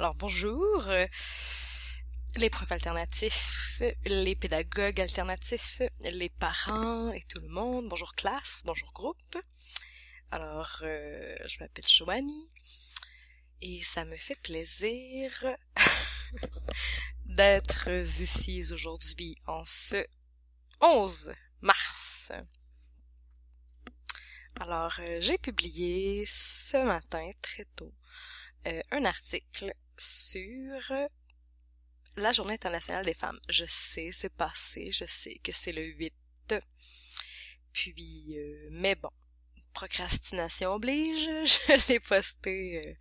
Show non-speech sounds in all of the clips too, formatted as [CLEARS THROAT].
Alors bonjour, euh, les profs alternatifs, les pédagogues alternatifs, les parents et tout le monde. Bonjour classe, bonjour groupe. Alors, euh, je m'appelle Chouani et ça me fait plaisir [LAUGHS] d'être ici aujourd'hui en ce 11 mars. Alors, euh, j'ai publié ce matin très tôt un article sur la Journée internationale des femmes. Je sais, c'est passé, je sais que c'est le 8. Puis, euh, mais bon, procrastination oblige, [LAUGHS] je l'ai posté euh,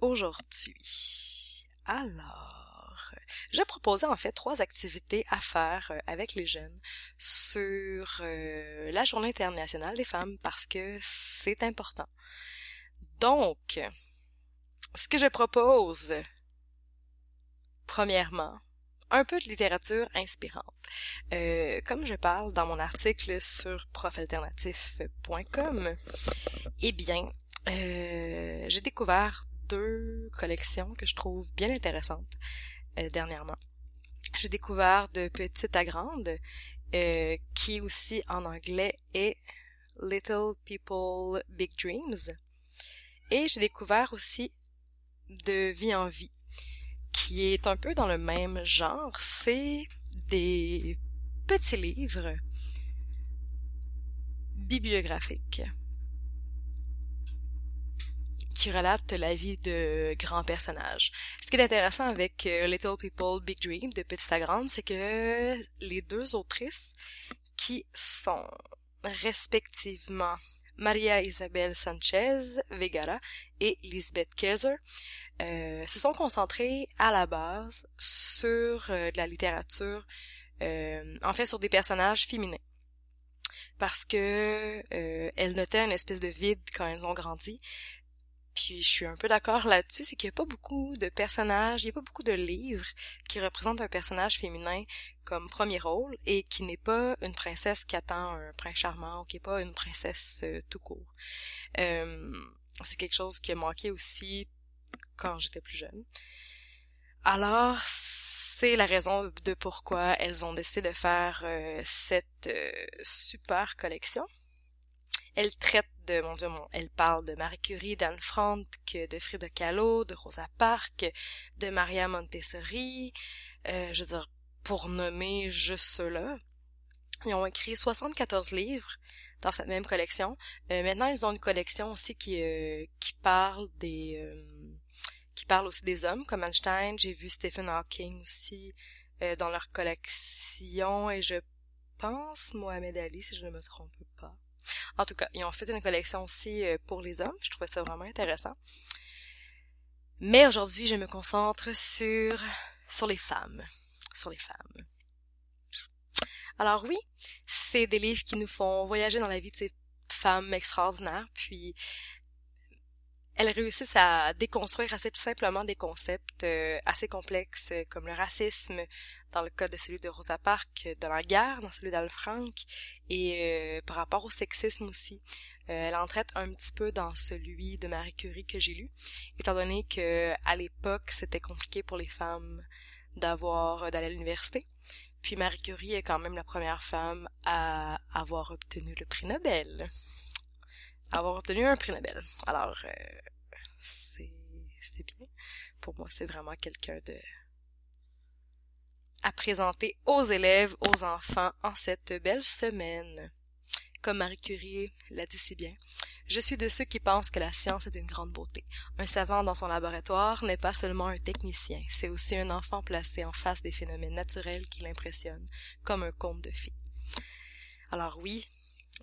aujourd'hui. Alors, je proposais en fait trois activités à faire euh, avec les jeunes sur la Journée internationale des femmes parce que c'est important. Donc, ce que je propose, premièrement, un peu de littérature inspirante. Euh, comme je parle dans mon article sur profalternatif.com, eh bien, euh, j'ai découvert deux collections que je trouve bien intéressantes euh, dernièrement. J'ai découvert de Petite à Grande, qui aussi en anglais est Little People Big Dreams. Et j'ai découvert aussi de vie en vie, qui est un peu dans le même genre. C'est des petits livres bibliographiques qui relatent la vie de grands personnages. Ce qui est intéressant avec euh, Little People Big Dream de Petite à Grande, c'est que les deux autrices qui sont respectivement Maria Isabel Sanchez Vegara et Lisbeth Kaiser euh, se sont concentrés à la base sur euh, de la littérature, euh, en fait sur des personnages féminins. Parce que elles notaient une espèce de vide quand elles ont grandi, puis je suis un peu d'accord là-dessus, c'est qu'il n'y a pas beaucoup de personnages, il n'y a pas beaucoup de livres qui représentent un personnage féminin comme premier rôle et qui n'est pas une princesse qui attend un prince charmant ou qui n'est pas une princesse euh, tout court. Euh, c'est quelque chose qui a manqué aussi quand j'étais plus jeune. Alors, c'est la raison de pourquoi elles ont décidé de faire euh, cette super collection elle traite de, mon Dieu, mon, elle parle de Marie Curie, d'Anne Frank, de Frida Kahlo, de Rosa Parks, de Maria Montessori, euh, je veux dire, pour nommer juste ceux-là. Ils ont écrit 74 livres dans cette même collection. Euh, maintenant, ils ont une collection aussi qui, euh, qui parle des... Euh, qui parle aussi des hommes, comme Einstein. J'ai vu Stephen Hawking aussi dans leur collection, et je pense Mohamed Ali, si je ne me trompe pas. En tout cas, ils ont fait une collection aussi euh, pour les hommes. Je trouvais ça vraiment intéressant. Mais aujourd'hui, je me concentre sur, sur les femmes. Sur les femmes. Alors oui, c'est des livres qui nous font voyager dans la vie de ces femmes extraordinaires, puis elles réussissent à déconstruire assez simplement des concepts euh, assez complexes comme le racisme, dans le cas de celui de Rosa Parks, euh, de la guerre, dans celui d'Al Frank, et par rapport au sexisme aussi. elle en traite un petit peu dans celui de Marie Curie que j'ai lu, étant donné que à l'époque c'était compliqué pour les femmes d'avoir d'aller à l'université. Puis Marie Curie est quand même la première femme à avoir obtenu le prix Nobel avoir obtenu un prix Nobel. Alors, euh, c'est, c'est bien. Pour moi, c'est vraiment quelqu'un de à présenter aux élèves, aux enfants en cette belle semaine. Comme Marie Curie l'a dit si bien, je suis de ceux qui pensent que la science est d'une grande beauté. Un savant dans son laboratoire n'est pas seulement un technicien, c'est aussi un enfant placé en face des phénomènes naturels qui l'impressionnent, comme un conte de fées. Alors oui,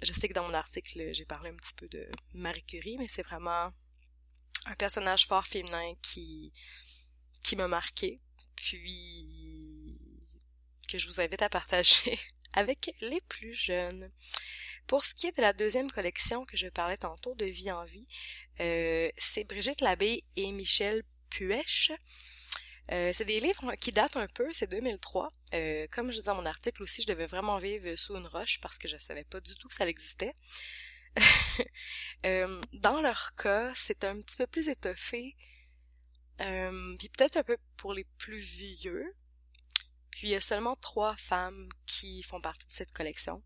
je sais que dans mon article, j'ai parlé un petit peu de Marie Curie, mais c'est vraiment un personnage fort féminin qui, qui m'a marqué, puis que je vous invite à partager [LAUGHS] avec les plus jeunes. Pour ce qui est de la deuxième collection que je parlais tantôt, de Vie en Vie, euh, c'est Brigitte Labbé et Michel Puech. Euh, c'est des livres qui datent un peu, c'est 2003. Euh, comme je disais dans mon article aussi, je devais vraiment vivre sous une roche parce que je savais pas du tout que ça existait. [LAUGHS] dans leur cas, c'est un petit peu plus étoffé puis peut-être un peu pour les plus vieux. Puis il y a seulement trois femmes qui font partie de cette collection.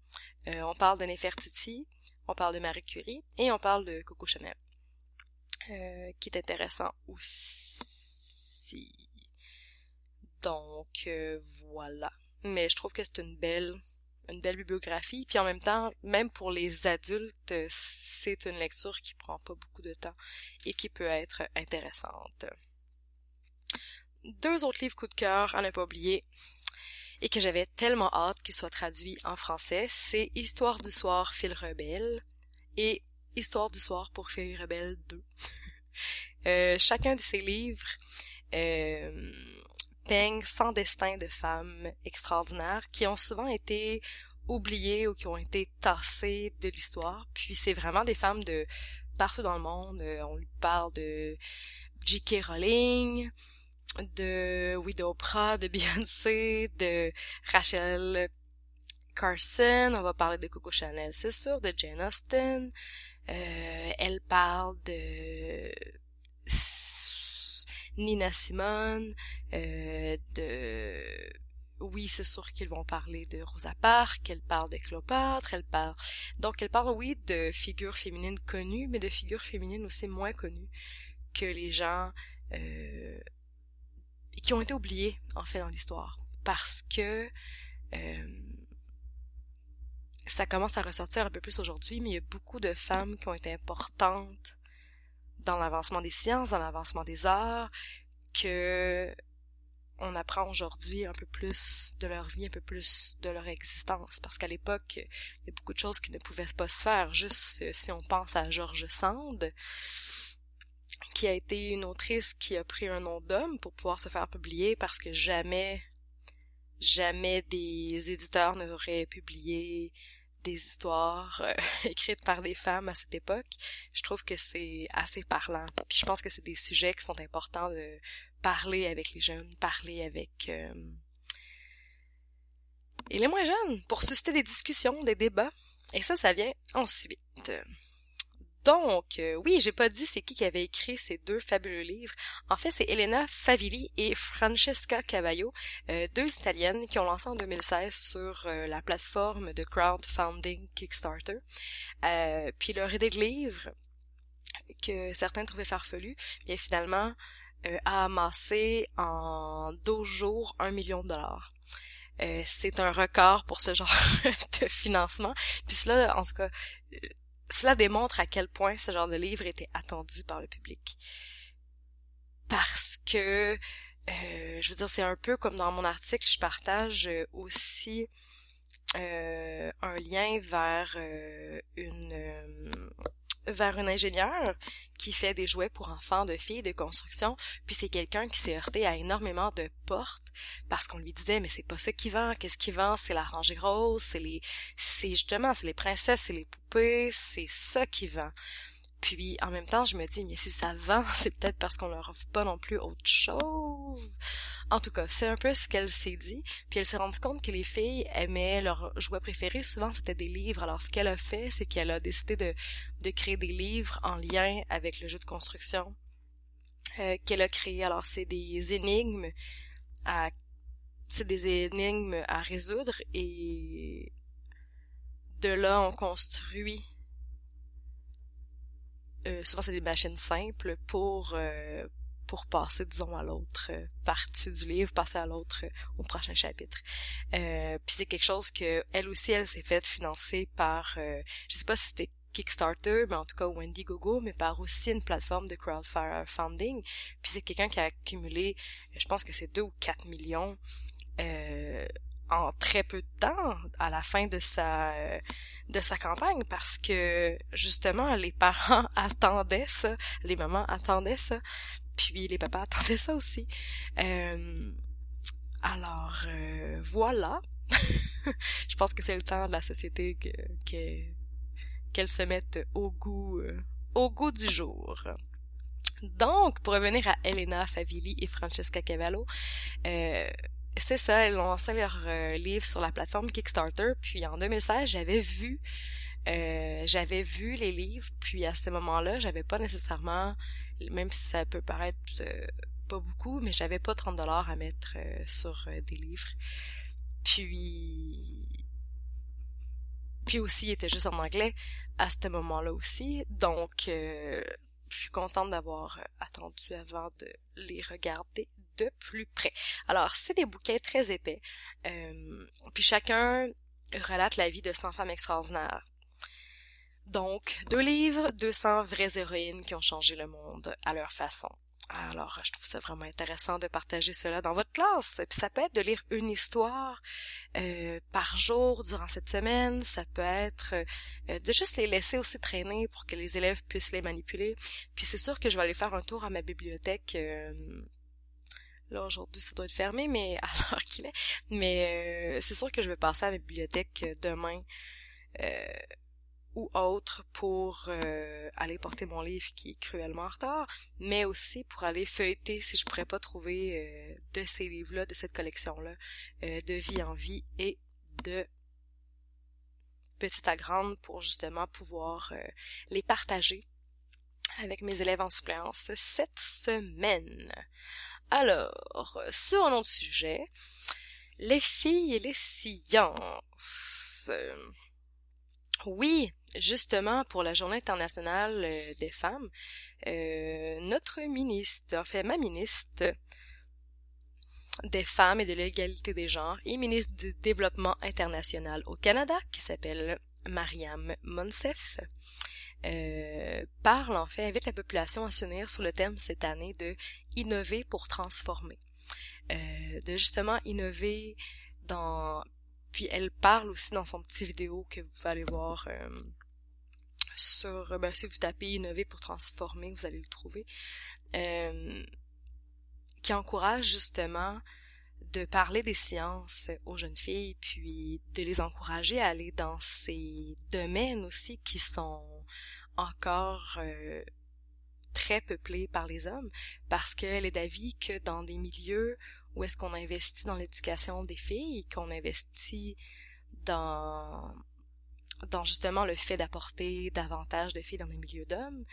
Euh, on parle de Nefertiti, on parle de Marie Curie et on parle de Coco Chanel. Euh, qui est intéressant aussi. Donc euh, voilà. Mais je trouve que c'est une belle une belle bibliographie. Puis en même temps, même pour les adultes, c'est une lecture qui prend pas beaucoup de temps et qui peut être intéressante. Deux autres livres coup de cœur à ne pas oublier et que j'avais tellement hâte qu'ils soient traduits en français, c'est Histoire du soir, Phil Rebelle et Histoire du soir pour Phil Rebelle 2. [LAUGHS] euh, chacun de ces livres euh, peignent sans destin de femmes extraordinaires qui ont souvent été oubliées ou qui ont été tassées de l'histoire. Puis c'est vraiment des femmes de partout dans le monde. Euh, on lui parle de J.K. Rowling, de Widow Oprah, de Beyoncé, de Rachel Carson, on va parler de Coco Chanel, c'est sûr, de Jane Austen. Euh, elle parle de Nina Simone, euh, de oui, c'est sûr qu'ils vont parler de Rosa Parks, elle parle de Cléopâtre, elle parle donc elle parle oui de figures féminines connues, mais de figures féminines aussi moins connues que les gens euh, qui ont été oubliés en fait dans l'histoire parce que euh, ça commence à ressortir un peu plus aujourd'hui, mais il y a beaucoup de femmes qui ont été importantes dans l'avancement des sciences, dans l'avancement des arts, que on apprend aujourd'hui un peu plus de leur vie, un peu plus de leur existence. Parce qu'à l'époque, il y a beaucoup de choses qui ne pouvaient pas se faire. Juste si on pense à George Sand, qui a été une autrice qui a pris un nom d'homme pour pouvoir se faire publier parce que jamais, jamais des éditeurs n'auraient publié des histoires euh, [LAUGHS] écrites par des femmes à cette époque. Je trouve que c'est assez parlant. Puis je pense que c'est des sujets qui sont importants de parler avec les jeunes, parler avec euh, et les moins jeunes pour susciter des discussions, des débats. Et ça, ça vient ensuite. Donc, euh, oui, j'ai pas dit c'est qui qui avait écrit ces deux fabuleux livres. En fait, c'est Elena Favilli et Francesca Cavallo, euh, deux Italiennes qui ont lancé en 2016 sur euh, la plateforme de crowdfunding Kickstarter. puis leur idée de livre, que certains trouvaient farfelu, bien finalement a amassé en 12 jours un million de dollars. c'est un record pour ce genre [LAUGHS] de financement. Puis cela, en tout cas, cela démontre à quel point ce genre de livre était attendu par le public. Parce que, euh, je veux dire, c'est un peu comme dans mon article, je partage euh, aussi euh, un lien vers une vers une ingénieure qui fait des jouets pour enfants de filles de construction, puis c'est quelqu'un qui s'est heurté à énormément de portes parce qu'on lui disait mais c'est pas ça qui vend, qu'est-ce qui vend, c'est la rangée rose, c'est les c'est justement c'est les princesses, c'est les poupées, c'est ça qui vend. Puis en même temps, je me dis mais si ça vend, [LAUGHS] c'est peut-être parce qu'on leur offre pas non plus autre chose. En tout cas, c'est un peu ce qu'elle s'est dit. Puis elle s'est rendue compte que les filles aimaient leurs jouets préférés. Souvent, c'était des livres. Alors, ce qu'elle a fait, c'est qu'elle a décidé de, de créer des livres en lien avec le jeu de construction euh, qu'elle a créé. Alors, c'est des énigmes à c'est des énigmes à résoudre et de là on construit euh, souvent c'est des machines simples pour euh, pour passer, disons, à l'autre euh, partie du livre, passer à l'autre, euh, au prochain chapitre. Euh, puis c'est quelque chose que elle aussi, elle s'est faite financer par, je sais pas si c'était Kickstarter, mais en tout cas Wendy Gogo, mais par aussi une plateforme de crowdfunding. Puis c'est quelqu'un qui a accumulé, je pense que c'est 2 ou 4 millions en très peu de temps à la fin de sa de sa campagne parce que justement les parents [LAUGHS] attendaient ça, les mamans attendaient ça, puis les papas attendaient ça aussi. Euh, alors euh, voilà. [LAUGHS] je pense que c'est le temps de la société que qu'elle se mette au goût euh, au goût du jour. Donc, pour revenir à Elena Favilli et Francesca Cavallo, c'est ça, ont lancé leur euh, livre sur la plateforme Kickstarter, puis en 2016, j'avais vu euh, j'avais vu les livres, puis à ce moment-là, j'avais pas nécessairement, même si ça peut paraître euh, pas beaucoup, mais j'avais pas 30 dollars à mettre sur des livres. Puis puis aussi, il était juste en anglais à ce moment-là aussi. Donc, euh, je suis contente d'avoir attendu avant de les regarder de plus près. Alors, c'est des bouquets très épais. Euh, puis chacun relate la vie de 100 femmes extraordinaires. Donc, deux livres, 200 vraies héroïnes qui ont changé le monde à leur façon. Alors, je trouve ça vraiment intéressant de partager cela dans votre classe. Puis ça peut être de lire une histoire euh, par jour durant cette semaine. Ça peut être euh, de juste les laisser aussi traîner pour que les élèves puissent les manipuler. Puis c'est sûr que je vais aller faire un tour à ma bibliothèque. Là, aujourd'hui, ça doit être fermé, mais [LAUGHS] l'heure qu'il est. Mais c'est sûr que je vais passer à ma bibliothèque demain ou autre pour euh, aller porter mon livre qui est cruellement en retard, mais aussi pour aller feuilleter si je pourrais pas trouver euh, de ces livres-là, de cette collection-là, euh, de vie en vie et de petite à grande pour justement pouvoir les partager avec mes élèves en suppléance cette semaine. Alors, sur un autre sujet, les filles et les sciences. Oui, justement, pour la Journée internationale euh, des femmes, euh, notre ministre, en ma ministre des femmes et de l'égalité des genres et ministre du développement international au Canada, qui s'appelle Mariam Monsef, euh, parle en fait, invite la population à s'unir sur le thème cette année de innover pour transformer. de justement innover dans puis elle parle aussi dans son petit vidéo que vous aller voir euh, sur ben, si vous tapez innover pour transformer, vous allez le trouver. Euh, qui encourage justement de parler des sciences aux jeunes filles, puis de les encourager à aller dans ces domaines aussi qui sont encore euh, très peuplés par les hommes, parce qu'elle est d'avis que dans des milieux où est-ce qu'on investit dans l'éducation des filles, qu'on investit dans dans justement le fait d'apporter davantage de filles dans les milieux d'hommes,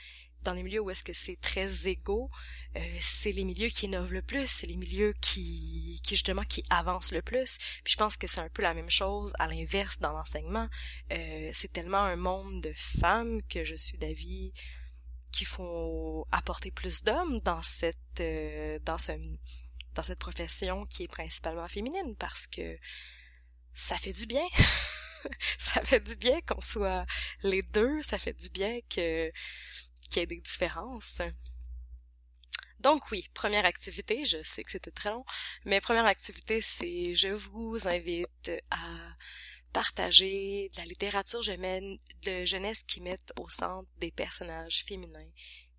dans les milieux où est-ce que c'est très égaux, euh, c'est les milieux qui innovent le plus, c'est les milieux qui, qui justement qui avancent le plus. Puis je pense que c'est un peu la même chose à l'inverse dans l'enseignement. Euh, c'est tellement un monde de femmes que je suis d'avis qu'il faut apporter plus d'hommes dans cette euh, dans ce dans cette profession qui est principalement féminine parce que ça fait du bien. [LAUGHS] ça fait du bien qu'on soit les deux, ça fait du bien que qu'il y ait des différences. Donc oui, première activité, je sais que c'était très long, mais première activité, c'est je vous invite à partager de la littérature de jeunesse qui mette au centre des personnages féminins,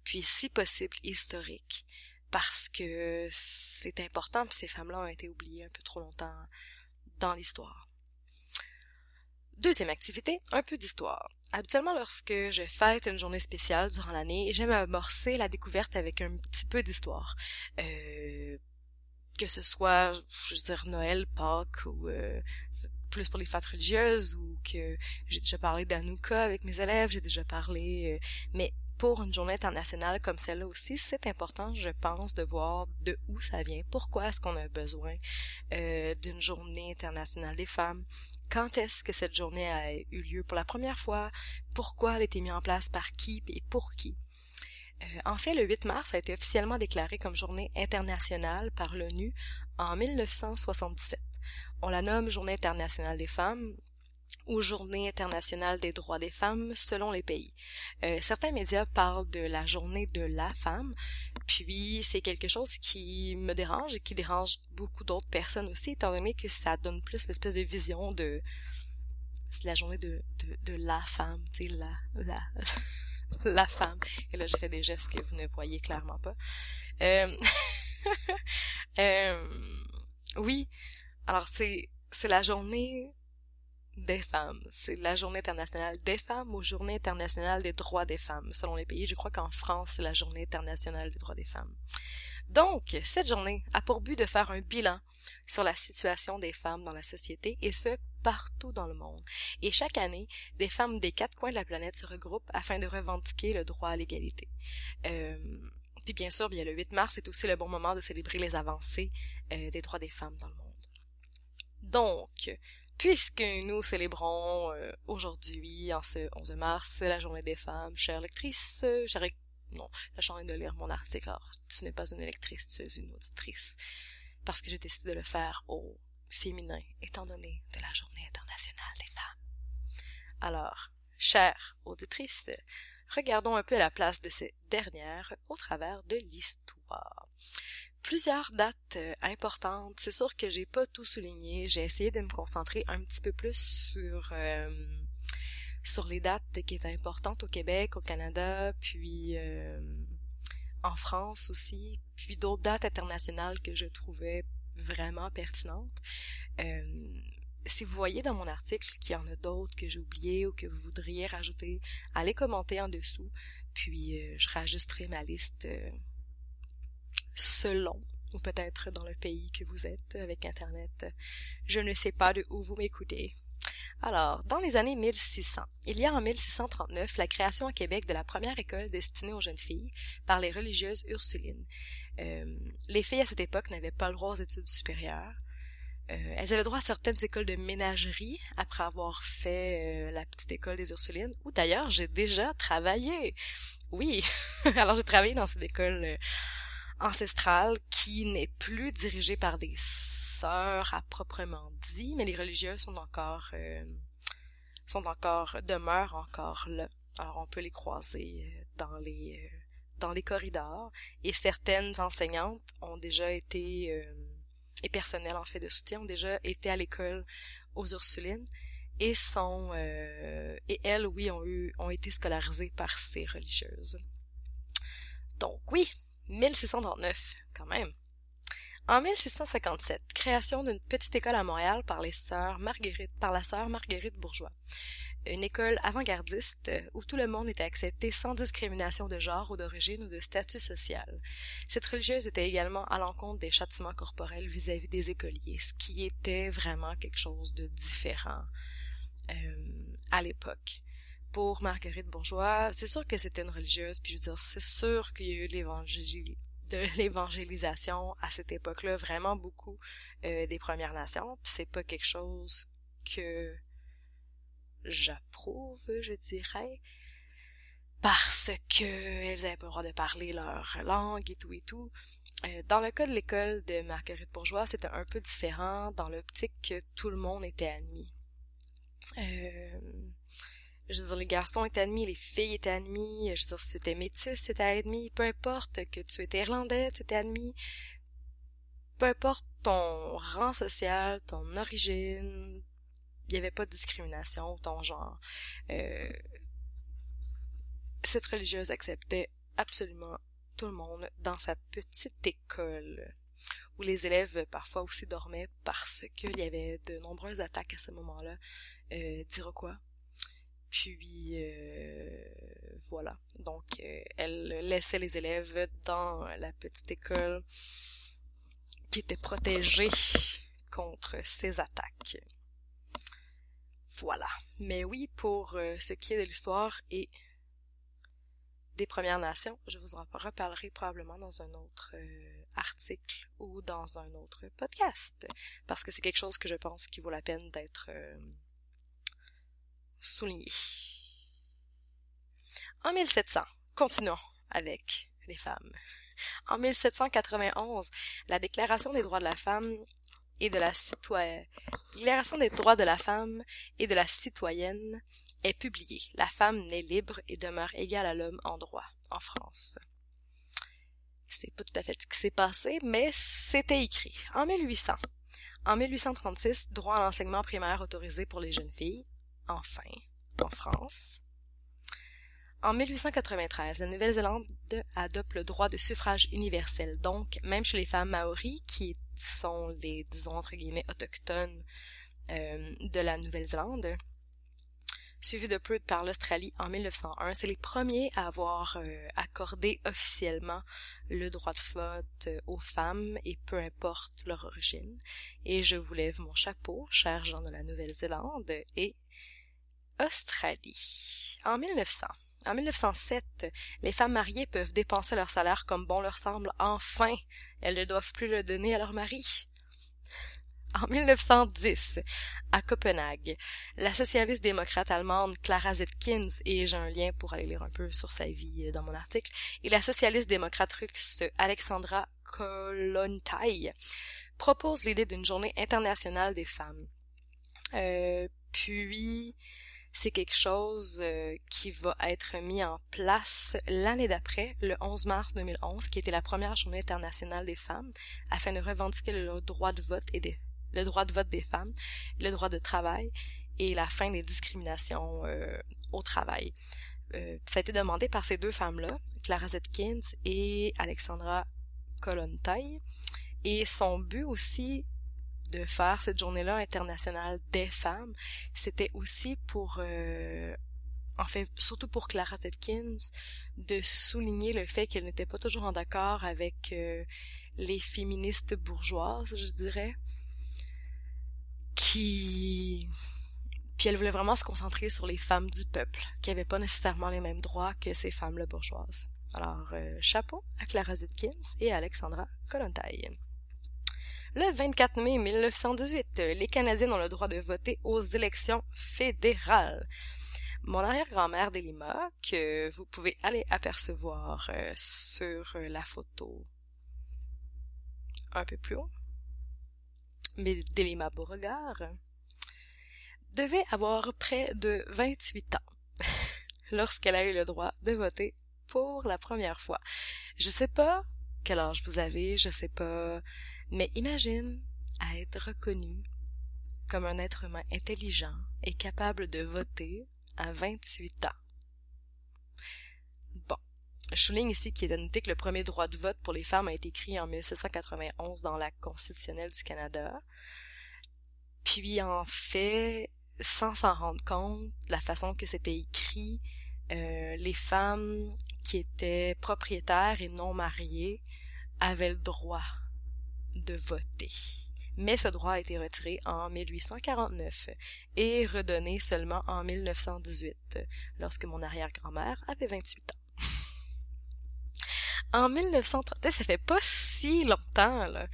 puis si possible historiques parce que c'est important, puis ces femmes-là ont été oubliées un peu trop longtemps dans l'histoire. Deuxième activité, un peu d'histoire. Habituellement, lorsque je fête une journée spéciale durant l'année, j'aime amorcer la découverte avec un petit peu d'histoire. Euh, que ce soit, je veux dire, Noël, Pâques, ou euh, plus pour les fêtes religieuses, ou que j'ai déjà parlé d'Anouka avec mes élèves, j'ai déjà parlé... Euh, mais pour une journée internationale comme celle-là aussi, c'est important, je pense, de voir de où ça vient, pourquoi est-ce qu'on a besoin d'une journée internationale des femmes, quand est-ce que cette journée a eu lieu pour la première fois, pourquoi elle a été mise en place? Par qui? Et pour qui? Euh, en fait, le 8 mars a été officiellement déclaré comme journée internationale par l'ONU en 1977. On la nomme Journée internationale des femmes ou Journée internationale des droits des femmes selon les pays. Euh, certains médias parlent de la journée de la femme, puis c'est quelque chose qui me dérange et qui dérange beaucoup d'autres personnes aussi, étant donné que ça donne plus l'espèce de vision de c'est la journée de, de, de la femme, tu sais, la, la, [LAUGHS] la femme. Et là, j'ai fait des gestes que vous ne voyez clairement pas. Euh, [LAUGHS] euh, oui, alors c'est, c'est la journée des femmes. C'est la journée internationale des femmes ou journée internationale des droits des femmes. Selon les pays, je crois qu'en France, c'est la journée internationale des droits des femmes. Donc, cette journée a pour but de faire un bilan sur la situation des femmes dans la société et ce, partout dans le monde. Et chaque année, des femmes des quatre coins de la planète se regroupent afin de revendiquer le droit à l'égalité. Euh, Puis bien sûr, bien le 8 mars est aussi le bon moment de célébrer les avancées euh, des droits des femmes dans le monde. Donc, puisque nous célébrons euh, aujourd'hui, en ce 11 mars, la journée des femmes, chère lectrice, euh, chère... Non, la chance de lire mon article, alors tu n'es pas une lectrice, tu es une auditrice. Parce que j'ai décidé de le faire au féminin, étant donné de la journée internationale des femmes. Alors, chère auditrice, regardons un peu la place de ces dernières au travers de l'histoire. Plusieurs dates euh, importantes. C'est sûr que j'ai pas tout souligné. J'ai essayé de me concentrer un petit peu plus sur euh, sur les dates qui étaient importantes au Québec, au Canada, puis euh, en France aussi, puis d'autres dates internationales que je trouvais vraiment pertinentes si vous voyez dans mon article qu'il y en a d'autres que j'ai oubliés ou que vous voudriez rajouter, allez commenter en dessous, puis euh, je rajusterai ma liste euh, selon ou peut-être dans le pays que vous êtes avec Internet. Je ne sais pas de où vous m'écoutez. Alors, dans les années 1600, il y a en 1639 la création à Québec de la première école destinée aux jeunes filles par les religieuses ursulines. Euh, les filles à cette époque n'avaient pas le droit aux études supérieures. Euh, elles avaient droit à certaines écoles de ménagerie après avoir fait euh, la petite école des Ursulines, où d'ailleurs j'ai déjà travaillé. Oui, [LAUGHS] alors j'ai travaillé dans cette école ancestrale qui n'est plus dirigée par des sœurs à proprement dit, mais les religieuses sont encore sont encore demeurent encore là. Alors on peut les croiser dans les dans les corridors et certaines enseignantes ont déjà été et personnel en fait de soutien ont déjà été à l'école aux Ursulines et sont euh, et elles oui ont eu ont été scolarisées par ces religieuses. Donc oui, 1639 quand même. En 1657, création d'une petite école à Montréal par les sœurs Marguerite par la sœur Marguerite Bourgeois une école avant-gardiste euh, où tout le monde était accepté sans discrimination de genre ou d'origine ou de statut social. Cette religieuse était également à l'encontre des châtiments corporels vis-à-vis des écoliers, ce qui était vraiment quelque chose de différent euh, à l'époque. Pour Marguerite Bourgeois, c'est sûr que c'était une religieuse, puis je veux dire, c'est sûr qu'il y a eu de [LAUGHS] l'évangélisation à cette époque-là, vraiment beaucoup euh, des Premières Nations, puis c'est pas quelque chose que j'approuve, je dirais, parce que elles avaient pas le droit de parler leur langue et tout et tout. Euh, dans le cas de l'école de Marguerite Bourgeois, c'était un peu différent dans l'optique que tout le monde était admis. Euh, je veux dire, les garçons étaient admis, les filles étaient admis, je veux dire, si tu étais métis, tu étais admis, peu importe que tu étais irlandais, tu étais admis, peu importe ton rang social, ton origine, il n'y avait pas de discrimination, ton genre. Euh, cette religieuse acceptait absolument tout le monde dans sa petite école où les élèves parfois aussi dormaient parce qu'il y avait de nombreuses attaques à ce moment-là. Euh, quoi? Puis euh, voilà. Donc euh, elle laissait les élèves dans la petite école qui était protégée contre ces attaques. Voilà. Mais oui, pour euh, ce qui est de l'histoire et des Premières Nations, je vous en reparlerai probablement dans un autre article ou dans un autre podcast, parce que c'est quelque chose que je pense qui vaut la peine d'être souligné. En 1700, continuons avec les femmes. En 1791, la Déclaration des droits de la femme et de la citoyenne. Déclaration des droits de la femme et de la citoyenne est publiée. La femme naît libre et demeure égale à l'homme en droit, en France. C'est pas tout à fait ce qui s'est passé, mais c'était écrit. En 1800. En 1836, droit à l'enseignement primaire autorisé pour les jeunes filles. Enfin, en France. En 1893, la Nouvelle-Zélande adopte le droit de suffrage universel, donc même chez les femmes maoris qui sont les, disons, entre guillemets, autochtones euh, de la Nouvelle-Zélande, suivi de peu par l'Australie en 1901. C'est les premiers à avoir euh, accordé officiellement le droit de vote euh, aux femmes et peu importe leur origine. Et je vous lève mon chapeau, chers gens de la Nouvelle-Zélande et Australie. En 1900, En 1907, les femmes mariées peuvent dépenser leur salaire comme bon leur semble. Enfin, elles ne doivent plus le donner à leur mari. En 1910, à Copenhague, la socialiste démocrate allemande Clara Zetkin, et j'ai un lien pour aller lire un peu sur sa vie dans mon article, et la socialiste démocrate russe Alexandra Kollontai proposent l'idée d'une journée internationale des femmes. Euh, puis, c'est quelque chose euh, qui va être mis en place l'année d'après, le 11 mars 2011, qui était la première journée internationale des femmes, afin de revendiquer le droit de vote et des, le droit de vote des femmes, le droit de travail et la fin des discriminations euh, au travail. Euh, ça a été demandé par ces deux femmes-là, Clara Zetkins et Alexandra Kolontai, et son but aussi de faire cette journée-là internationale des femmes, c'était aussi pour, euh, en fait, surtout pour Clara Zetkins, de souligner le fait qu'elle n'était pas toujours en accord avec euh, les féministes bourgeoises, je dirais, qui puis elle voulait vraiment se concentrer sur les femmes du peuple, qui n'avaient pas nécessairement les mêmes droits que ces femmes-là bourgeoises. Alors, euh, chapeau à Clara Zetkins et à Alexandra Kollontai. Le 24 mai 1918, les Canadiens ont le droit de voter aux élections fédérales. Mon arrière-grand-mère Delima, que vous pouvez aller apercevoir euh, sur la photo un peu plus haut, mais Delima Beauregard, devait avoir près de 28 ans [LAUGHS] lorsqu'elle a eu le droit de voter pour la première fois. Je sais pas quel âge vous avez, je sais pas mais imagine à être reconnu comme un être humain intelligent et capable de voter à 28 ans. Bon. Je souligne ici qu'il est noté que le premier droit de vote pour les femmes a été écrit en 1791 dans l'acte constitutionnel du Canada. Puis en fait, sans s'en rendre compte, la façon que c'était écrit, euh, les femmes qui étaient propriétaires et non mariées avaient le droit de voter. Mais ce droit a été retiré en 1849 et redonné seulement en 1918, lorsque mon arrière-grand-mère avait 28 ans. en 1930, ça fait pas si longtemps, là.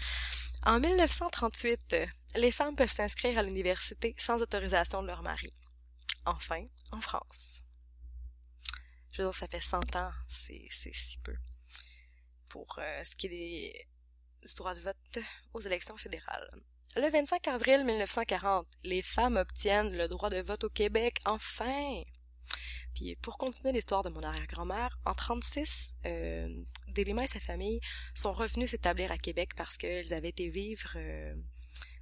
En 1938, les femmes peuvent s'inscrire à l'université sans autorisation de leur mari. Enfin, en France. Je veux dire, ça fait 100 ans, c'est si peu. Pour euh, ce qui est des droit de vote aux élections fédérales. Le 25 avril 1940, les femmes obtiennent le droit de vote au Québec, enfin! Puis pour continuer l'histoire de mon arrière-grand-mère, en 36, euh, Delima et sa famille sont revenus s'établir à Québec parce qu'ils avaient été vivre... Euh...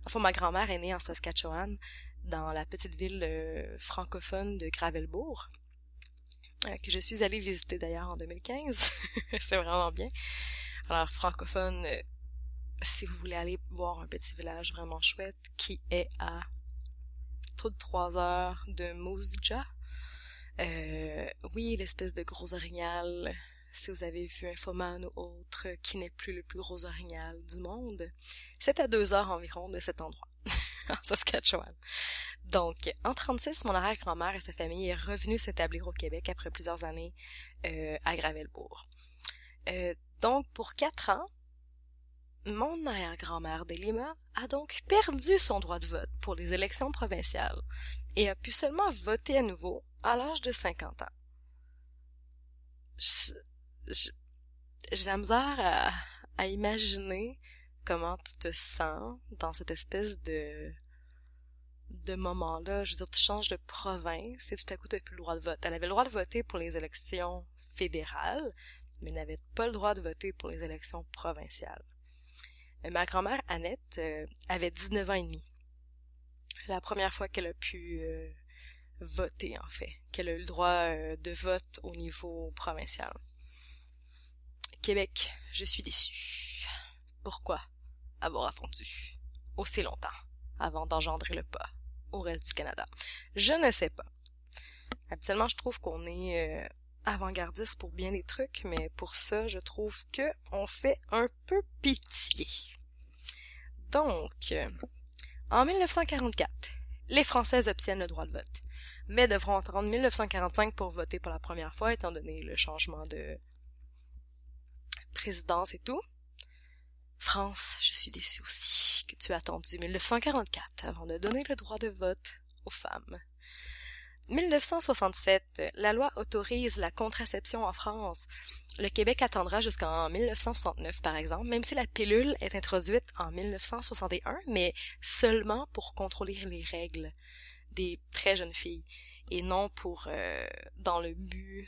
Enfin, ma grand-mère est née en Saskatchewan, dans la petite ville euh, francophone de Gravelbourg, euh, que je suis allée visiter d'ailleurs en 2015. [LAUGHS] C'est vraiment bien. Alors, francophone, euh, si vous voulez aller voir un petit village vraiment chouette qui est à trop de trois heures de Mousja. Euh, oui, l'espèce de gros orignal, si vous avez vu un Foman ou autre, qui n'est plus le plus gros orignal du monde, c'est à deux heures environ de cet endroit, [LAUGHS] en Saskatchewan. Donc, en 36, mon arrière-grand-mère et sa famille est revenue s'établir au Québec après plusieurs années euh, à Gravelbourg. Euh, donc, pour quatre ans, mon arrière-grand-mère Delima a donc perdu son droit de vote pour les élections provinciales et a pu seulement voter à nouveau à l'âge de 50 ans. J'ai la misère à, imaginer comment tu te sens dans cette espèce de de moment-là. Je veux dire, tu changes de province et tout à coup, tu n'as plus le droit de vote. Elle avait le droit de voter pour les élections fédérales, mais n'avait pas le droit de voter pour les élections provinciales. Euh, ma grand-mère, Annette, euh, avait 19 ans et demi. La première fois qu'elle a pu euh, voter, en fait, qu'elle a eu le droit de vote au niveau provincial. Québec, je suis déçue. Pourquoi avoir attendu aussi longtemps avant d'engendrer le pas au reste du Canada? Je ne sais pas. Habituellement, je trouve qu'on est avant-gardiste pour bien des trucs, mais pour ça, je trouve que on fait un peu pitié. Donc, en 1944, les Françaises obtiennent le droit de vote. mais devront attendre 1945 pour voter pour la première fois, étant donné le changement de présidence et tout. France, je suis déçue aussi que tu aies attendu 1944 avant de donner le droit de vote aux femmes. 1967, la loi autorise la contraception en France. Le Québec attendra jusqu'en 1969, par exemple, même si la pilule est introduite en 1961, mais seulement pour contrôler les règles des très jeunes filles et non pour euh, dans le but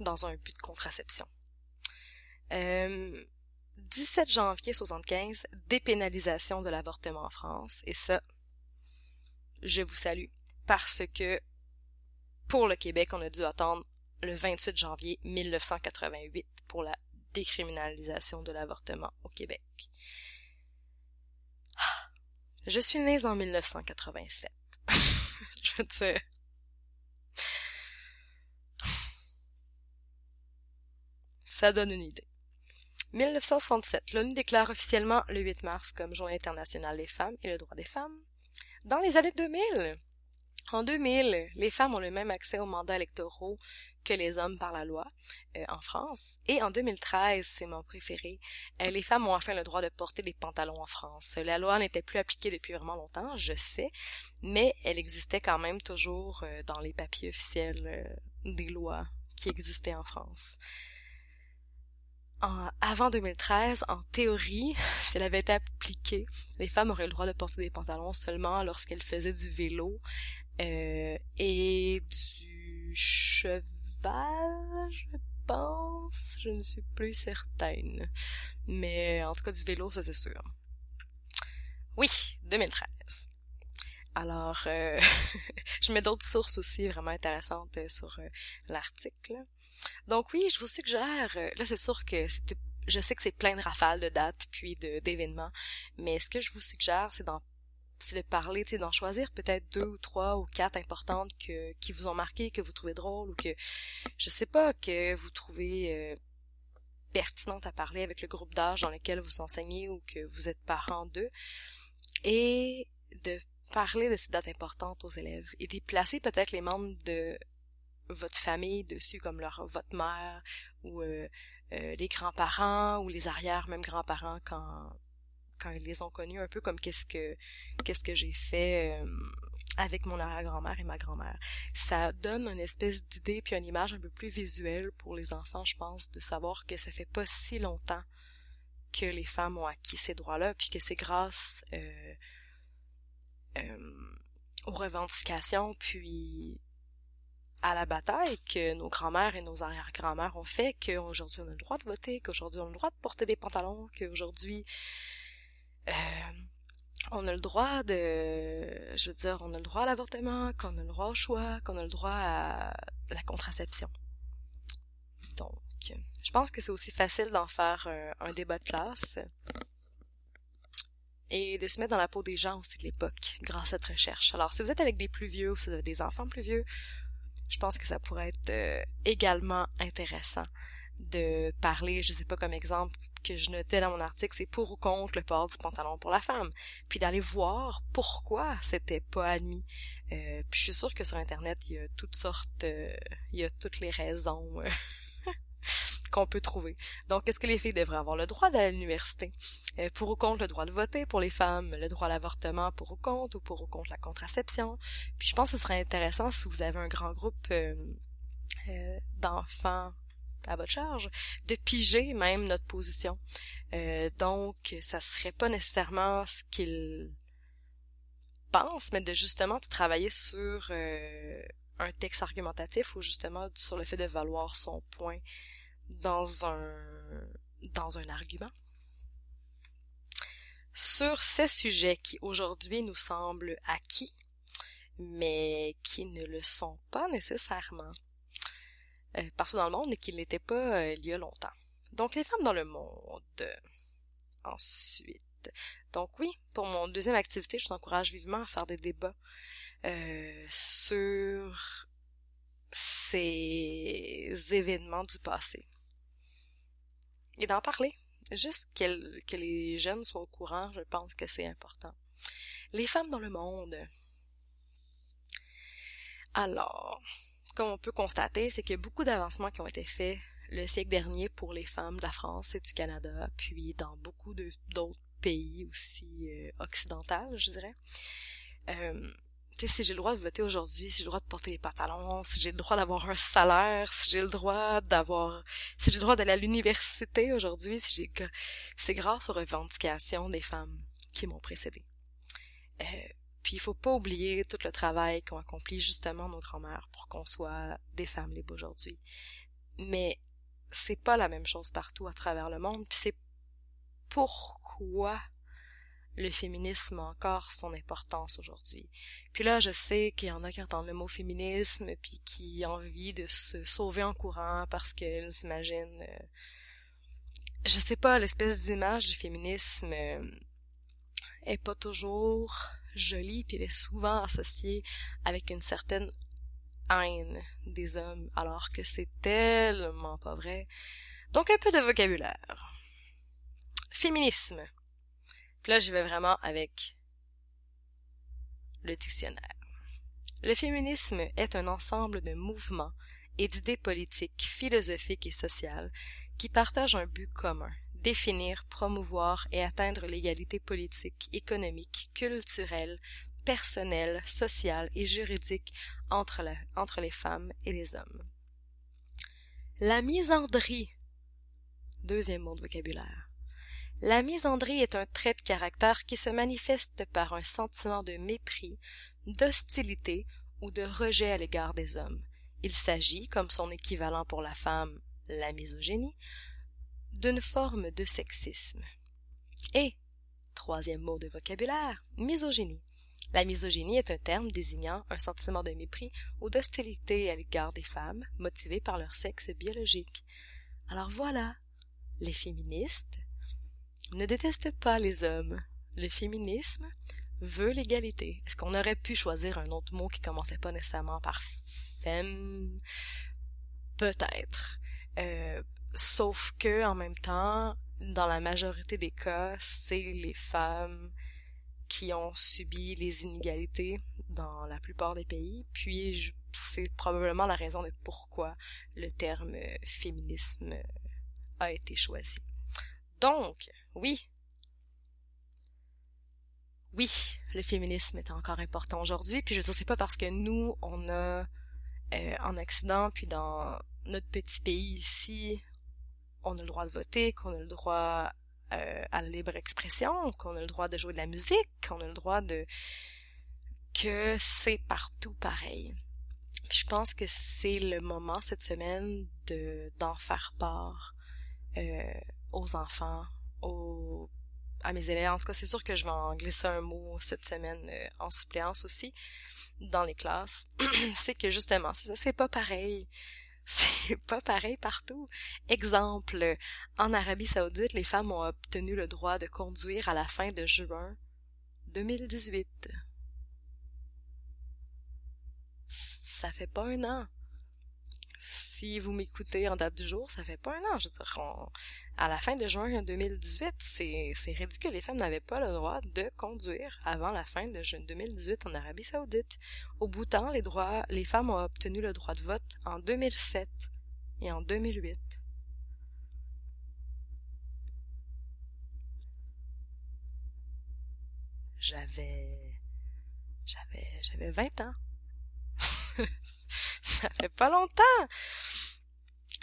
dans un but de contraception. Euh, 17 janvier 75, dépénalisation de l'avortement en France et ça je vous salue parce que pour le Québec, on a dû attendre le 28 janvier 1988 pour la décriminalisation de l'avortement au Québec. Ah, je suis née en 1987. [LAUGHS] je veux. Ça donne une idée. 1967, l'ONU déclare officiellement le 8 mars comme Journée internationale des femmes et le droit des femmes. Dans les années 2000, en 2000, les femmes ont le même accès aux mandats électoraux que les hommes par la loi euh, en France. Et en 2013, c'est mon préféré, euh, les femmes ont enfin le droit de porter des pantalons en France. La loi n'était plus appliquée depuis vraiment longtemps, je sais, mais elle existait quand même toujours euh, dans les papiers officiels des lois qui existaient en France. En, avant 2013, en théorie, [LAUGHS] si elle avait été appliquée, les femmes auraient le droit de porter des pantalons seulement lorsqu'elles faisaient du vélo, euh, et du cheval, je pense. Je ne suis plus certaine. Mais en tout cas, du vélo, ça c'est sûr. Oui, 2013. Alors, euh, [LAUGHS] je mets d'autres sources aussi vraiment intéressantes euh, sur l'article. Donc oui, je vous suggère, là c'est sûr que c'est je sais que c'est plein de rafales de dates puis d'événements, mais ce que je vous suggère, c'est d'en c'est de parler, tu sais, d'en choisir peut-être deux ou trois ou quatre importantes que, qui vous ont marqué, que vous trouvez drôles ou que, je sais pas, que vous trouvez euh, pertinentes à parler avec le groupe d'âge dans lequel vous enseignez ou que vous êtes parent d'eux. Et de parler de ces dates importantes aux élèves et d'y placer peut-être les membres de votre famille dessus comme leur votre mère ou euh, euh, les grands-parents ou les arrières même grands-parents quand quand ils les ont connus un peu comme qu'est-ce que qu'est-ce que j'ai fait euh, avec mon arrière-grand-mère et ma grand-mère. Ça donne une espèce d'idée puis une image un peu plus visuelle pour les enfants, je pense, de savoir que ça fait pas si longtemps que les femmes ont acquis ces droits-là, puis que c'est grâce euh, euh, aux revendications, puis à la bataille que nos grands-mères et nos arrière-grand-mères ont fait, qu'aujourd'hui on a le droit de voter, qu'aujourd'hui on a le droit de porter des pantalons, qu'aujourd'hui euh, on a le droit de, je veux dire, on a le droit à l'avortement, qu'on a le droit au choix, qu'on a le droit à la contraception. Donc, je pense que c'est aussi facile d'en faire un, débat de classe et de se mettre dans la peau des gens aussi de l'époque grâce à cette recherche. Alors, si vous êtes avec des plus vieux ou si vous avez des enfants plus vieux, je pense que ça pourrait être euh, également intéressant de parler, je sais pas comme exemple que je notais dans mon article, c'est pour ou contre le port du pantalon pour la femme, puis d'aller voir pourquoi c'était pas admis. Euh, puis je suis sûre que sur internet il y a toutes sortes, euh, il y a toutes les raisons euh, [LAUGHS] qu'on peut trouver. Donc est-ce que les filles devraient avoir le droit d'aller à l'université? Pour ou contre le droit de voter pour les femmes, le droit à l'avortement pour ou contre ou pour ou contre la contraception? Puis je pense que ce serait intéressant si vous avez un grand groupe d'enfants à votre charge, de piger même notre position. Euh, donc, ça serait pas nécessairement ce qu'il pense, mais de justement de travailler sur euh, un texte argumentatif ou justement sur le fait de valoir son point dans un dans un argument. Sur ces sujets qui aujourd'hui nous semblent acquis, mais qui ne le sont pas nécessairement. Euh, partout dans le monde et qu'il n'était pas euh, il y a longtemps. Donc les femmes dans le monde. Ensuite. Donc oui, pour mon deuxième activité, je vous encourage vivement à faire des débats euh, sur ces événements du passé. Et d'en parler. Juste que les jeunes soient au courant, je pense que c'est important. Les femmes dans le monde. Alors, comme on peut constater, c'est qu'il y a beaucoup d'avancements qui ont été faits le siècle dernier pour les femmes de la France et du Canada, puis dans beaucoup d'autres pays aussi euh, occidentaux, je dirais. Euh, tu sais, si j'ai le droit de voter aujourd'hui, si j'ai le droit de porter les pantalons, si j'ai le droit d'avoir un salaire, si j'ai le droit d'avoir, si j'ai le droit d'aller à l'université aujourd'hui, si c'est grâce aux revendications des femmes qui m'ont précédé. Euh, puis il faut pas oublier tout le travail qu'ont accompli justement nos grands-mères pour qu'on soit des femmes libres aujourd'hui. Mais c'est pas la même chose partout à travers le monde, puis c'est pourquoi le féminisme a encore son importance aujourd'hui. Puis là, je sais qu'il y en a qui entendent le mot féminisme, puis qui ont envie de se sauver en courant parce qu'ils imaginent... Euh, je sais pas, l'espèce d'image du féminisme euh, est pas toujours jolie, puis elle est souvent associée avec une certaine haine des hommes, alors que c'est tellement pas vrai. Donc un peu de vocabulaire. Féminisme. Puis là, je vais vraiment avec le dictionnaire. Le féminisme est un ensemble de mouvements et d'idées politiques, philosophiques et sociales qui partagent un but commun, définir, promouvoir et atteindre l'égalité politique, économique, culturelle, personnelle, sociale et juridique entre, les femmes et les hommes. La misandrie. Deuxième mot de vocabulaire. La misandrie est un trait de caractère qui se manifeste par un sentiment de mépris, d'hostilité ou de rejet à l'égard des hommes. Il s'agit, comme son équivalent pour la femme, la misogynie, d'une forme de sexisme. Et, troisième mot de vocabulaire, misogynie. La misogynie est un terme désignant un sentiment de mépris ou d'hostilité à l'égard des femmes, motivé par leur sexe biologique. Alors voilà, les féministes ne détestent pas les hommes. Le féminisme veut l'égalité. Est-ce qu'on aurait pu choisir un autre mot qui commençait pas nécessairement par femme? Peut-être. Euh, Sauf que, en même temps, dans la majorité des cas, c'est les femmes qui ont subi les inégalités dans la plupart des pays, puis c'est probablement la raison de pourquoi le terme féminisme a été choisi. Donc, oui, oui, le féminisme est encore important aujourd'hui, puis je veux dire, c'est pas parce que nous, on a euh, en Occident, puis dans notre petit pays ici, on a le droit de voter, qu'on a le droit euh, à la libre expression, qu'on a le droit de jouer de la musique, qu'on a le droit de que c'est partout pareil. je pense que c'est le moment cette semaine de d'en faire part euh, aux enfants, aux à mes élèves. En tout cas, c'est sûr que je vais en glisser un mot cette semaine euh, en suppléance aussi dans les classes. [CLEARS THROAT] c'est que justement, c'est ça, c'est pas pareil. C'est pas pareil partout. Exemple, en Arabie Saoudite, les femmes ont obtenu le droit de conduire à la fin de juin 2018. Ça fait pas un an si vous m'écoutez en date du jour, ça fait pas un an. À la fin de juin 2018, c'est, ridicule. Les femmes n'avaient pas le droit de conduire avant la fin de juin 2018 en Arabie Saoudite. Au bout temps, les droits, les femmes ont obtenu le droit de vote en 2007 et en 2008. J'avais, j'avais, j'avais 20 ans. [LAUGHS] ça fait pas longtemps.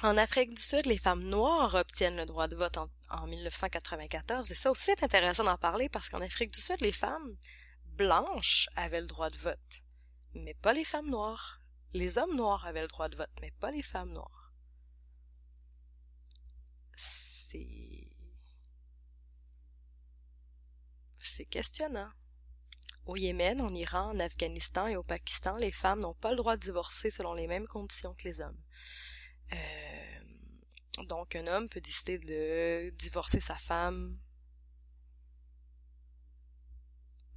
En Afrique du Sud, les femmes noires obtiennent le droit de vote en, 1994. Et ça aussi est intéressant d'en parler parce qu'en Afrique du Sud, les femmes blanches avaient le droit de vote, mais pas les femmes noires. Les hommes noirs avaient le droit de vote, mais pas les femmes noires. C'est... C'est questionnant. Au Yémen, en Iran, en Afghanistan et au Pakistan, les femmes n'ont pas le droit de divorcer selon les mêmes conditions que les hommes. Euh, donc un homme peut décider de divorcer sa femme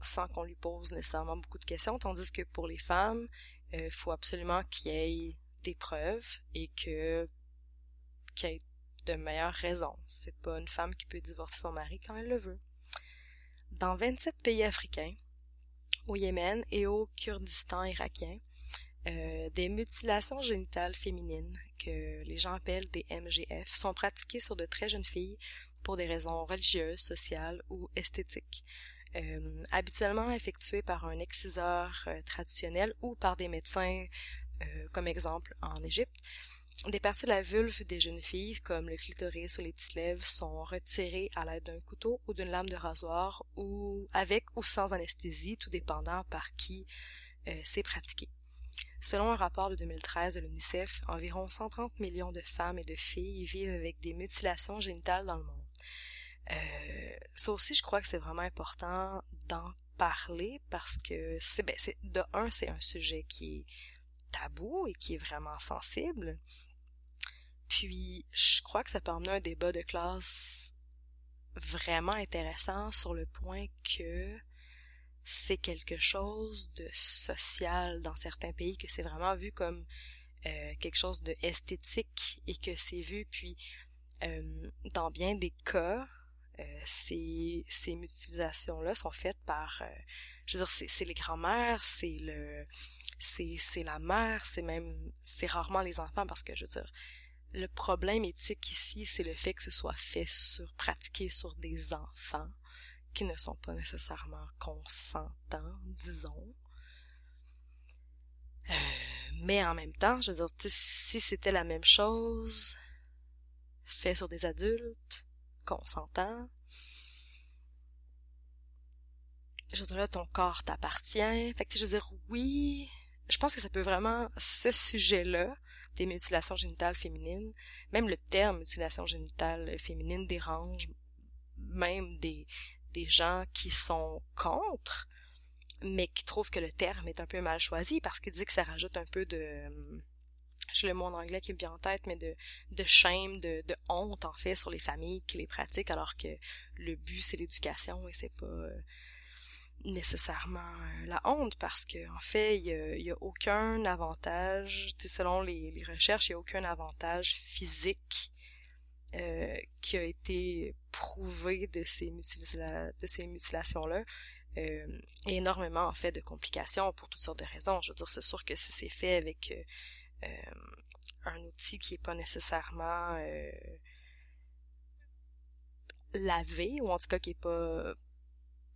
sans qu'on lui pose nécessairement beaucoup de questions, tandis que pour les femmes, il euh, faut absolument qu'il y ait des preuves et que qu'il y ait de meilleures raisons. C'est pas une femme qui peut divorcer son mari quand elle le veut. Dans 27 pays africains, au Yémen et au Kurdistan irakien, Euh, des mutilations génitales féminines, que les gens appellent des MGF, sont pratiquées sur de très jeunes filles pour des raisons religieuses, sociales ou esthétiques. Euh, habituellement effectuées par un exciseur euh, traditionnel ou par des médecins, comme exemple en Égypte. Des parties de la vulve des jeunes filles, comme le clitoris ou les petites lèvres, sont retirées à l'aide d'un couteau ou d'une lame de rasoir, ou avec ou sans anesthésie, tout dépendant par qui c'est pratiqué. Selon un rapport de 2013 de l'UNICEF, environ 130 millions de femmes et de filles vivent avec des mutilations génitales dans le monde. Euh, ça aussi, je crois que c'est vraiment important d'en parler parce que c'est ben, de un, c'est un sujet qui est tabou et qui est vraiment sensible. Puis, je crois que ça peut emmener un débat de classe vraiment intéressant sur le point que c'est quelque chose de social dans certains pays, que c'est vraiment vu comme euh, quelque chose de esthétique et que c'est vu puis euh, dans bien des cas euh, ces, ces mutilations là sont faites par je veux dire c'est, les grands-mères c'est le c'est c'est la mère c'est même c'est rarement les enfants parce que je veux dire le problème éthique ici c'est le fait que ce soit fait sur pratiqué sur des enfants qui ne sont pas nécessairement consentants, disons. Euh, mais en même temps, je veux dire, si c'était la même chose, fait sur des adultes, consentants, ton corps t'appartient. Fait que, je veux dire, oui, je pense que ça peut vraiment, ce sujet-là, des mutilations génitales féminines, même le terme mutilation génitale féminine dérange même des, des gens qui sont contre, mais qui trouvent que le terme est un peu mal choisi parce qu'il dit que ça rajoute un peu de j'ai le mot en anglais qui me vient en tête, mais de, de shame, de, de honte, en fait, sur les familles qui les pratiquent, alors que le but, c'est l'éducation et c'est pas euh, nécessairement euh, la honte, parce que, en fait, il y a, aucun avantage, selon les, recherches, il y a aucun avantage physique euh, qui a été prouvé de ces, de ces mutilations-là. Euh, énormément en fait de complications pour toutes sortes de raisons. Je veux dire, c'est sûr que si c'est fait avec euh, un outil qui est pas nécessairement lavé ou en tout cas qui est pas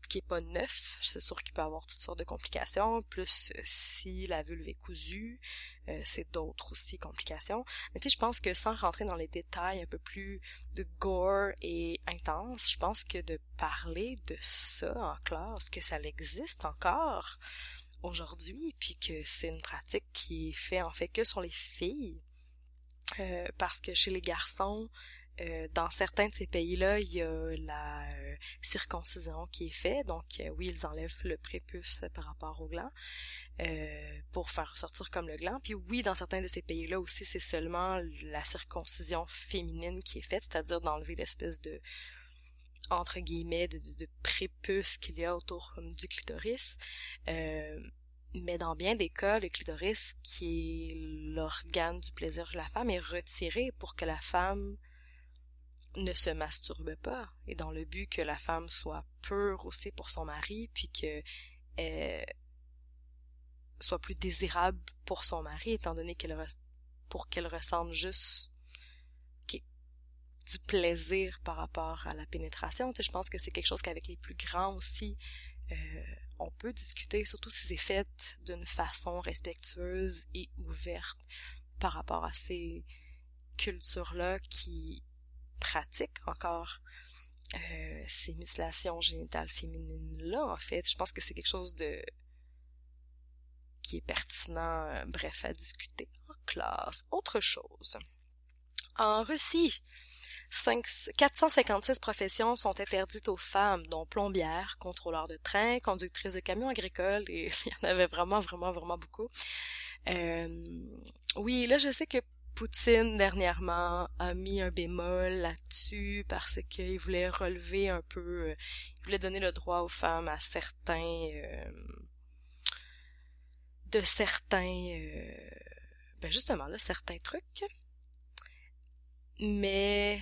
qui est pas neuf, c'est sûr qu'il peut avoir toutes sortes de complications. Plus euh, si la vulve est cousue, euh, c'est d'autres aussi complications. Mais tu sais, je pense que sans rentrer dans les détails un peu plus de gore et intense, je pense que de parler de ça en classe, que ça existe encore aujourd'hui, puis que c'est une pratique qui est faite en fait que sur les filles, euh, parce que chez les garçons, euh, dans certains de ces pays-là, il y a la euh, circoncision qui est faite. Donc euh, oui, ils enlèvent le prépuce par rapport au gland pour faire ressortir comme le gland. Puis oui, dans certains de ces pays-là aussi, c'est seulement la circoncision féminine qui est faite, c'est-à-dire d'enlever l'espèce de entre guillemets de, de, prépuce qu'il y a autour du clitoris. mais dans bien des cas, le clitoris, qui est l'organe du plaisir de la femme, est retiré pour que la femme ne se masturbe pas et dans le but que la femme soit pure aussi pour son mari puis que euh, soit plus désirable pour son mari étant donné qu'elle pour qu'elle ressente juste du plaisir par rapport à la pénétration. Tu je pense que c'est quelque chose qu'avec les plus grands aussi, euh, on peut discuter, surtout si c'est fait d'une façon respectueuse et ouverte par rapport à ces cultures-là qui pratique encore euh, ces mutilations génitales féminines-là, en fait. Je pense que c'est quelque chose de qui est pertinent, euh, bref, à discuter en classe. Autre chose. En Russie, 5, 456 professions sont interdites aux femmes, dont plombières, contrôleurs de train, conductrices de camions agricoles, et [LAUGHS] il y en avait vraiment, vraiment, vraiment beaucoup. Euh, oui, là, je sais que Poutine dernièrement a mis un bémol là-dessus parce qu'il voulait relever un peu, euh, il voulait donner le droit aux femmes à certains, euh, de certains, euh, ben justement là, certains trucs. Mais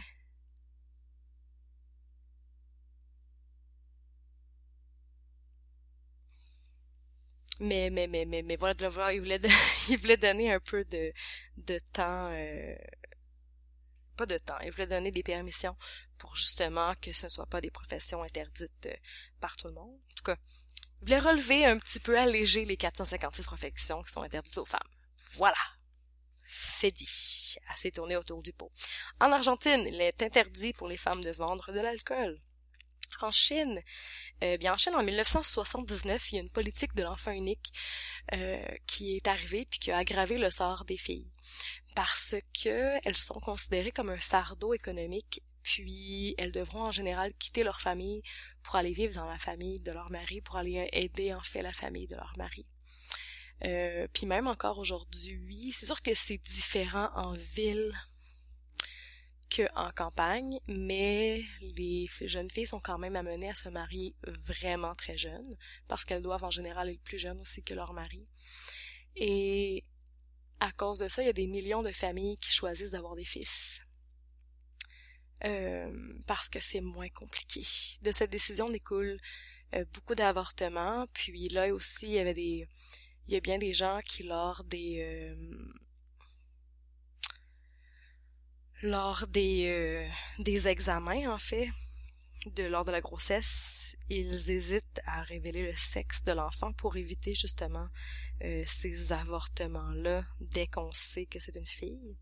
mais mais mais mais mais voilà il voulait [LAUGHS] il voulait donner un peu de de temps euh, pas de temps il voulait donner des permissions pour justement que ce ne soit pas des professions interdites euh, par tout le monde. En tout cas il voulait relever un petit peu alléger les 456 professions qui sont interdites aux femmes. Voilà. C'est dit. Assez tourné autour du pot. En Argentine il est interdit pour les femmes de vendre de l'alcool en Chine, euh, bien en Chine, en 1979, il y a une politique de l'enfant unique euh, qui est arrivée puis qui a aggravé le sort des filles parce que elles sont considérées comme un fardeau économique puis elles devront en général quitter leur famille pour aller vivre dans la famille de leur mari, pour aller aider en fait la famille de leur mari. Euh, puis même encore aujourd'hui, c'est sûr que c'est différent en ville qu'en campagne, mais les jeunes filles sont quand même amenées à se marier vraiment très jeunes, parce qu'elles doivent en général être plus jeunes aussi que leur mari. Et à cause de ça, il y a des millions de familles qui choisissent d'avoir des fils. Euh, parce que c'est moins compliqué. De cette décision découle euh, beaucoup d'avortements, puis là aussi, il y avait des... Il y a bien des gens qui, lors des... Euh, lors des, euh, des examens, en fait, de lors de la grossesse, ils hésitent à révéler le sexe de l'enfant pour éviter justement euh, ces avortements-là dès qu'on sait que c'est une fille,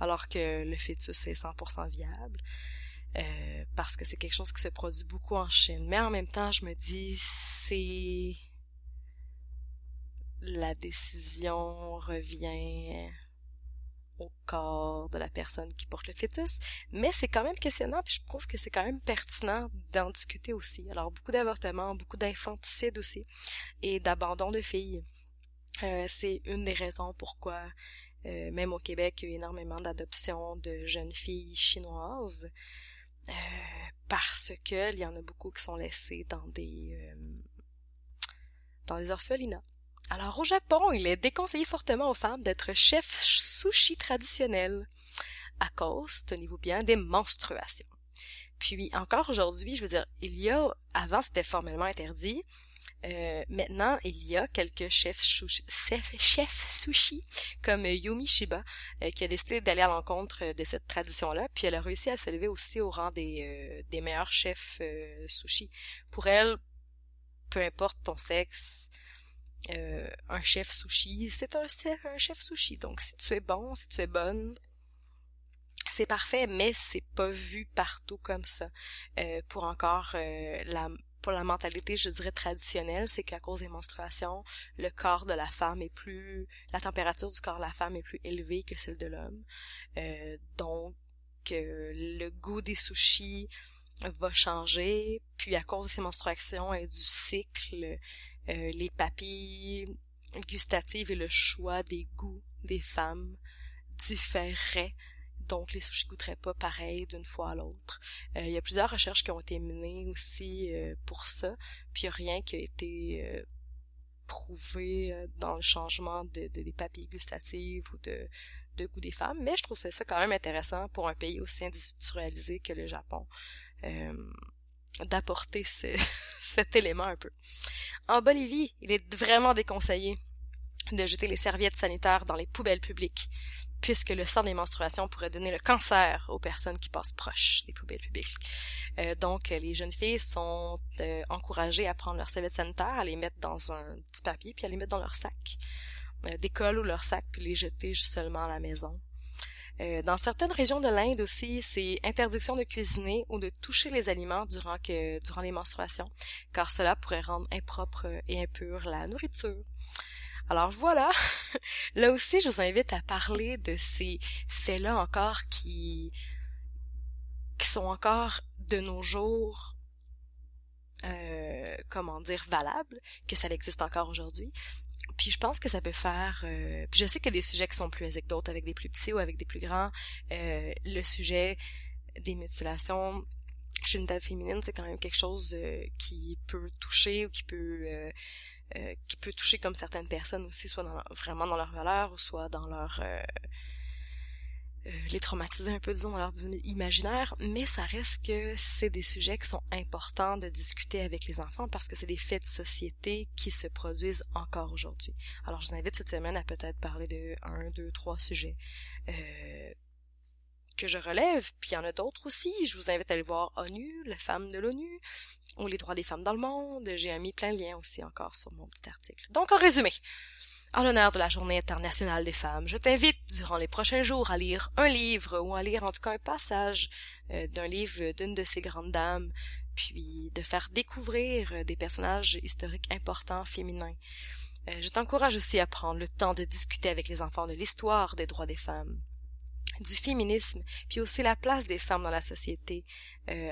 alors que le fœtus est 100% viable, euh, parce que c'est quelque chose qui se produit beaucoup en Chine. Mais en même temps, je me dis, c'est la décision revient au corps de la personne qui porte le fœtus, mais c'est quand même questionnant, puis je trouve que c'est quand même pertinent d'en discuter aussi. Alors, beaucoup d'avortements, beaucoup d'infanticides aussi, et d'abandon de filles. Euh, c'est une des raisons pourquoi, euh, même au Québec, il y a eu énormément d'adoptions de jeunes filles chinoises, euh, parce que il y en a beaucoup qui sont laissées dans des dans des orphelinats. Alors au Japon, il est déconseillé fortement aux femmes d'être chef sushi traditionnel à cause, tenez-vous bien, des menstruations. Puis encore aujourd'hui, je veux dire, il y a, avant c'était formellement interdit, euh, maintenant il y a quelques chefs, chefs sushi comme Yumi Shiba euh, qui a décidé d'aller à l'encontre de cette tradition-là, puis elle a réussi à s'élever aussi au rang des, euh, des meilleurs chefs sushi. Pour elle, peu importe ton sexe, euh, un chef sushi, c'est un, chef sushi. Donc si tu es bon, si tu es bonne, c'est parfait, mais c'est pas vu partout comme ça. Euh, pour encore euh, la pour la mentalité, je dirais traditionnelle, c'est qu'à cause des menstruations, le corps de la femme est plus, la température du corps de la femme est plus élevée que celle de l'homme. donc, le goût des sushis va changer, puis à cause de ces menstruations et du cycle, euh, les papilles gustatives et le choix des goûts des femmes différeraient donc les sushis goûteraient pas pareil d'une fois à l'autre. Euh, il y a plusieurs recherches qui ont été menées aussi euh, pour ça, puis a rien qui a été prouvé dans le changement de, des papilles gustatives ou de, de goût des femmes, mais je trouve ça quand même intéressant pour un pays aussi industrialisé que le Japon d'apporter [LAUGHS] cet élément un peu. En Bolivie, il est vraiment déconseillé de jeter les serviettes sanitaires dans les poubelles publiques, puisque le sang des menstruations pourrait donner le cancer aux personnes qui passent proches des poubelles publiques. Euh, donc, les jeunes filles sont euh, encouragées à prendre leurs serviettes sanitaires, à les mettre dans un petit papier, puis à les mettre dans leur sac euh, d'école ou leur sac, puis les jeter seulement à la maison. Euh, dans certaines régions de l'Inde aussi, c'est interdiction de cuisiner ou de toucher les aliments durant que durant les menstruations, car cela pourrait rendre impropre et impure la nourriture. Alors voilà, [LAUGHS] là aussi je vous invite à parler de ces faits-là encore qui qui sont encore de nos jours euh, comment dire valables, que ça existe encore aujourd'hui, puis je pense que ça peut faire... Euh, puis je sais a des sujets qui sont plus anecdotes avec des plus petits ou avec des plus grands. Euh, le sujet des mutilations chez une table féminine, c'est quand même quelque chose euh, qui peut toucher ou qui peut... qui peut toucher comme certaines personnes aussi, soit dans, vraiment dans leur valeur ou soit dans leur les traumatiser un peu, disons, dans leur imaginaire, mais ça reste que c'est des sujets qui sont importants de discuter avec les enfants parce que c'est des faits de société qui se produisent encore aujourd'hui. Alors, je vous invite cette semaine à peut-être parler de un, deux, trois sujets euh, que je relève, puis il y en a d'autres aussi. Je vous invite à aller voir ONU, les femmes de l'ONU, ou les droits des femmes dans le monde. J'ai mis plein de liens aussi encore sur mon petit article. Donc, en résumé, en l'honneur de la Journée internationale des femmes, je t'invite durant les prochains jours à lire un livre ou à lire en tout cas un passage euh, d'un livre d'une de ces grandes dames, puis de faire découvrir euh, des personnages historiques importants féminins. Euh, je t'encourage aussi à prendre le temps de discuter avec les enfants de l'histoire des droits des femmes, du féminisme, puis aussi la place des femmes dans la société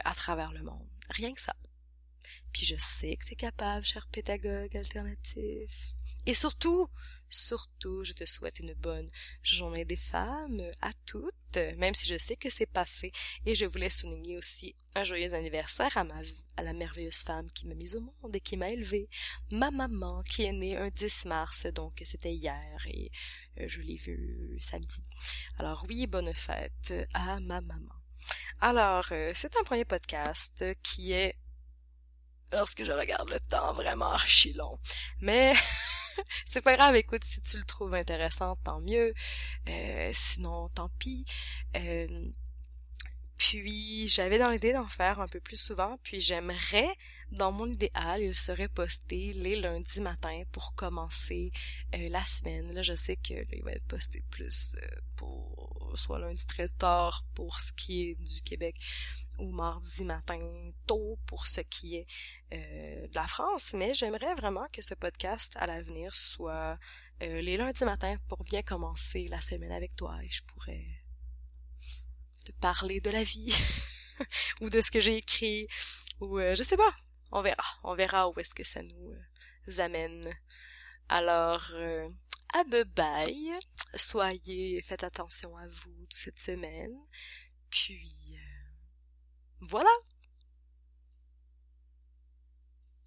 à travers le monde. Rien que ça. Puis je sais que t'es capable, cher pédagogue alternatif. Et surtout, surtout, je te souhaite une bonne journée des femmes à toutes, même si je sais que c'est passé. Et je voulais souligner aussi un joyeux anniversaire à ma à la merveilleuse femme qui m'a mise au monde et qui m'a élevée, ma maman qui est née un 10 mars, donc c'était hier et euh, je l'ai vue samedi. Alors oui, bonne fête à ma maman. Alors, euh, c'est un premier podcast qui est lorsque je regarde le temps vraiment archi long. Mais [LAUGHS] c'est pas grave, écoute, si tu le trouves intéressant, tant mieux. Euh, sinon, tant pis. Euh, puis j'avais dans l'idée d'en faire un peu plus souvent, puis j'aimerais, dans mon idéal, il serait posté les lundis matins pour commencer euh, la semaine. Là, je sais que il va être posté plus pour soit lundi très tard pour ce qui est du Québec ou mardi matin tôt pour ce qui est euh, de la France, mais j'aimerais vraiment que ce podcast à l'avenir soit euh, les lundis matins pour bien commencer la semaine avec toi et je pourrais te parler de la vie [LAUGHS] ou de ce que j'ai écrit ou euh, je sais pas, on verra, on verra où est-ce que ça nous amène. Alors à bye soyez, faites attention à vous cette semaine, puis voilà